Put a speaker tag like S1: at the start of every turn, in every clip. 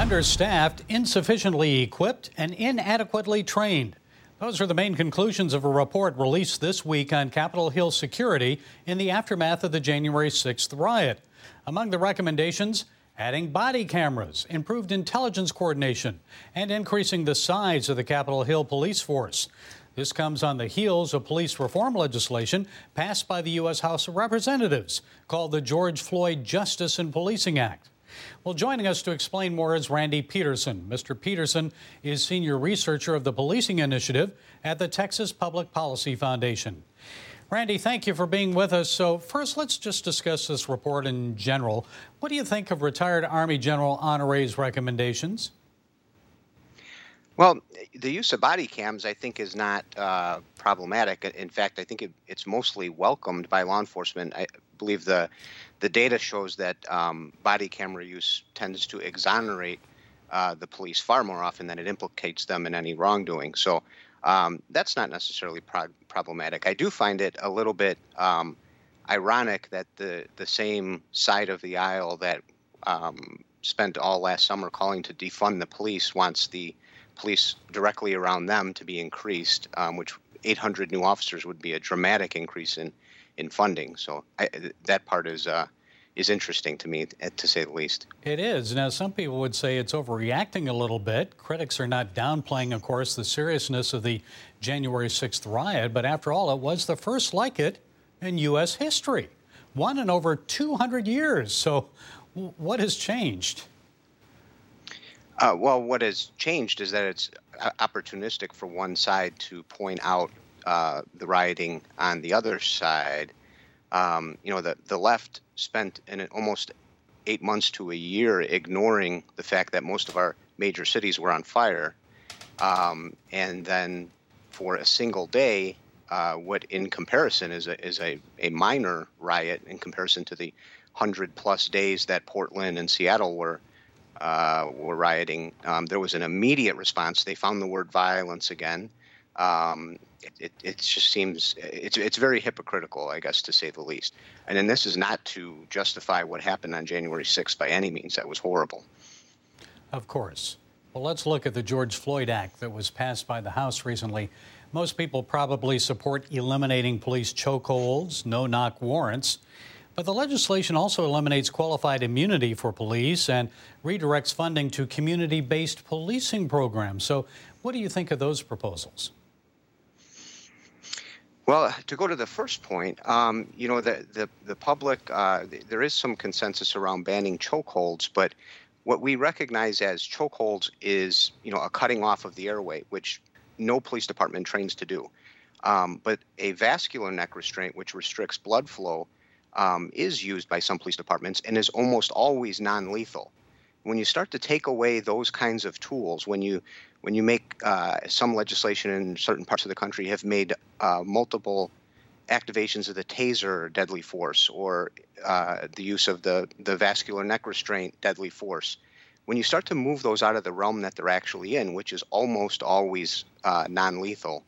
S1: Understaffed, insufficiently equipped, and inadequately trained. Those are the main conclusions of a report released this week on Capitol Hill security in the aftermath of the January 6th riot. Among the recommendations, adding body cameras, improved intelligence coordination, and increasing the size of the Capitol Hill police force. This comes on the heels of police reform legislation passed by the U.S. House of Representatives called the George Floyd Justice and Policing Act. Well, joining us to explain more is Randy Peterson. Mr. Peterson is senior researcher of the Policing Initiative at the Texas Public Policy Foundation. Randy, thank you for being with us. So, first, let's just discuss this report in general. What do you think of retired Army General Honore's recommendations?
S2: Well, the use of body cams, I think, is not uh, problematic. In fact, I think it, it's mostly welcomed by law enforcement. I believe the the data shows that um, body camera use tends to exonerate uh, the police far more often than it implicates them in any wrongdoing. So um, that's not necessarily pro- problematic. I do find it a little bit um, ironic that the the same side of the aisle that um, spent all last summer calling to defund the police wants the police directly around them to be increased, um, which 800 new officers would be a dramatic increase in in funding. So I, that part is uh, is interesting to me, to say the least.
S1: It is. Now, some people would say it's overreacting a little bit. Critics are not downplaying, of course, the seriousness of the January 6th riot, but after all, it was the first like it in U.S. history, one in over 200 years. So, what has changed?
S2: Uh, well, what has changed is that it's uh, opportunistic for one side to point out uh, the rioting on the other side. Um, you know, the the left spent an almost eight months to a year ignoring the fact that most of our major cities were on fire, um, and then for a single day, uh, what in comparison is a is a, a minor riot in comparison to the hundred plus days that Portland and Seattle were uh, were rioting, um, there was an immediate response. They found the word violence again. Um, it, it, it, just seems it's it's very hypocritical, I guess, to say the least. And then this is not to justify what happened on January 6th by any means. That was horrible.
S1: Of course. Well, let's look at the George Floyd Act that was passed by the House recently. Most people probably support eliminating police chokeholds, no knock warrants. But the legislation also eliminates qualified immunity for police and redirects funding to community based policing programs. So, what do you think of those proposals?
S2: Well, to go to the first point, um, you know, the, the, the public, uh, there is some consensus around banning chokeholds, but what we recognize as chokeholds is, you know, a cutting off of the airway, which no police department trains to do. Um, but a vascular neck restraint, which restricts blood flow, um, is used by some police departments and is almost always non-lethal. When you start to take away those kinds of tools, when you when you make uh, some legislation in certain parts of the country have made uh, multiple activations of the taser deadly force or uh, the use of the the vascular neck restraint deadly force. When you start to move those out of the realm that they're actually in, which is almost always uh, non-lethal,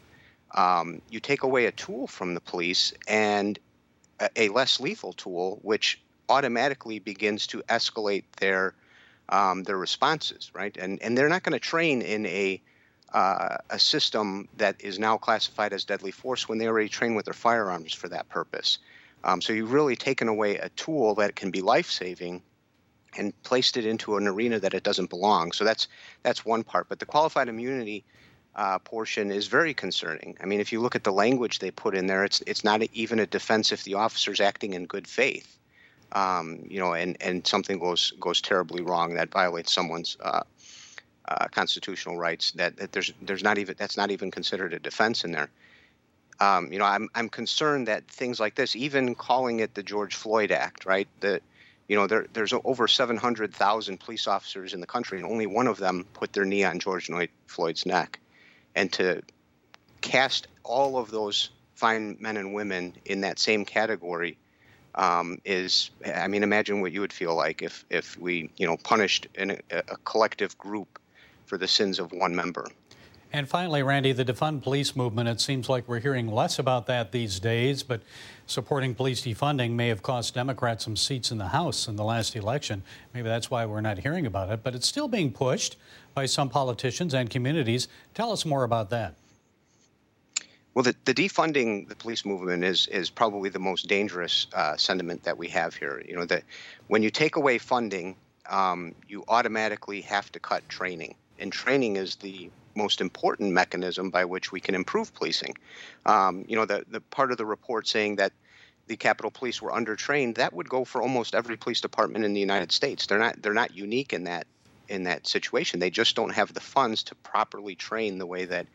S2: um, you take away a tool from the police, and a less lethal tool, which automatically begins to escalate their um, their responses, right? And and they're not going to train in a uh, a system that is now classified as deadly force when they already train with their firearms for that purpose. Um, so you've really taken away a tool that can be life saving and placed it into an arena that it doesn't belong. So that's that's one part. But the qualified immunity uh, portion is very concerning. I mean, if you look at the language they put in there, it's it's not even a defense if the officer's acting in good faith. Um, you know, and, and something goes goes terribly wrong that violates someone's uh, uh, constitutional rights. That, that there's there's not even that's not even considered a defense in there. Um, you know, I'm I'm concerned that things like this, even calling it the George Floyd Act, right? That you know, there, there's over 700,000 police officers in the country, and only one of them put their knee on George Floyd's neck and to cast all of those fine men and women in that same category um, is I mean imagine what you would feel like if if we you know punished a collective group for the sins of one member.
S1: And finally, Randy, the defund police movement, it seems like we're hearing less about that these days, but supporting police defunding may have cost Democrats some seats in the House in the last election. Maybe that's why we're not hearing about it, but it's still being pushed by some politicians and communities. Tell us more about that.
S2: Well, the, the, defunding the police movement is is probably the most dangerous uh, sentiment that we have here. You know that when you take away funding, um, you automatically have to cut training, and training is the most important mechanism by which we can improve policing. Um, you know, the the part of the report saying that the Capitol Police were undertrained that would go for almost every police department in the United States. They're not they're not unique in that in that situation. They just don't have the funds to properly train the way that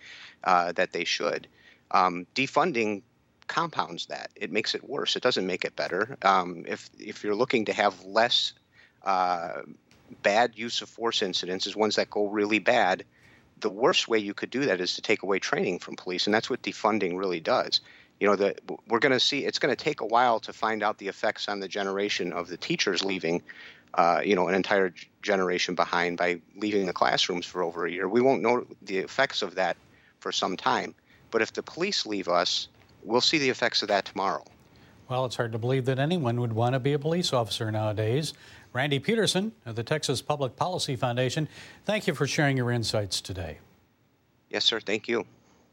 S2: uh, that they should. Um, defunding compounds that. It makes it worse. It doesn't make it better. Um, if if you're looking to have less uh, bad use of force incidents, is ones that go really bad, the worst way you could do that is to take away training from police, and that's what defunding really does. You know, we're going to see. It's going to take a while to find out the effects on the generation of the teachers leaving. Uh, you know, an entire generation behind by leaving the classrooms for over a year. We won't know the effects of that for some time. But if the police leave us, we'll see the effects of that tomorrow.
S1: Well, it's hard to believe that anyone would want to be a police officer nowadays. Randy Peterson of the Texas Public Policy Foundation, thank you for sharing your insights today.
S2: Yes, sir. Thank you.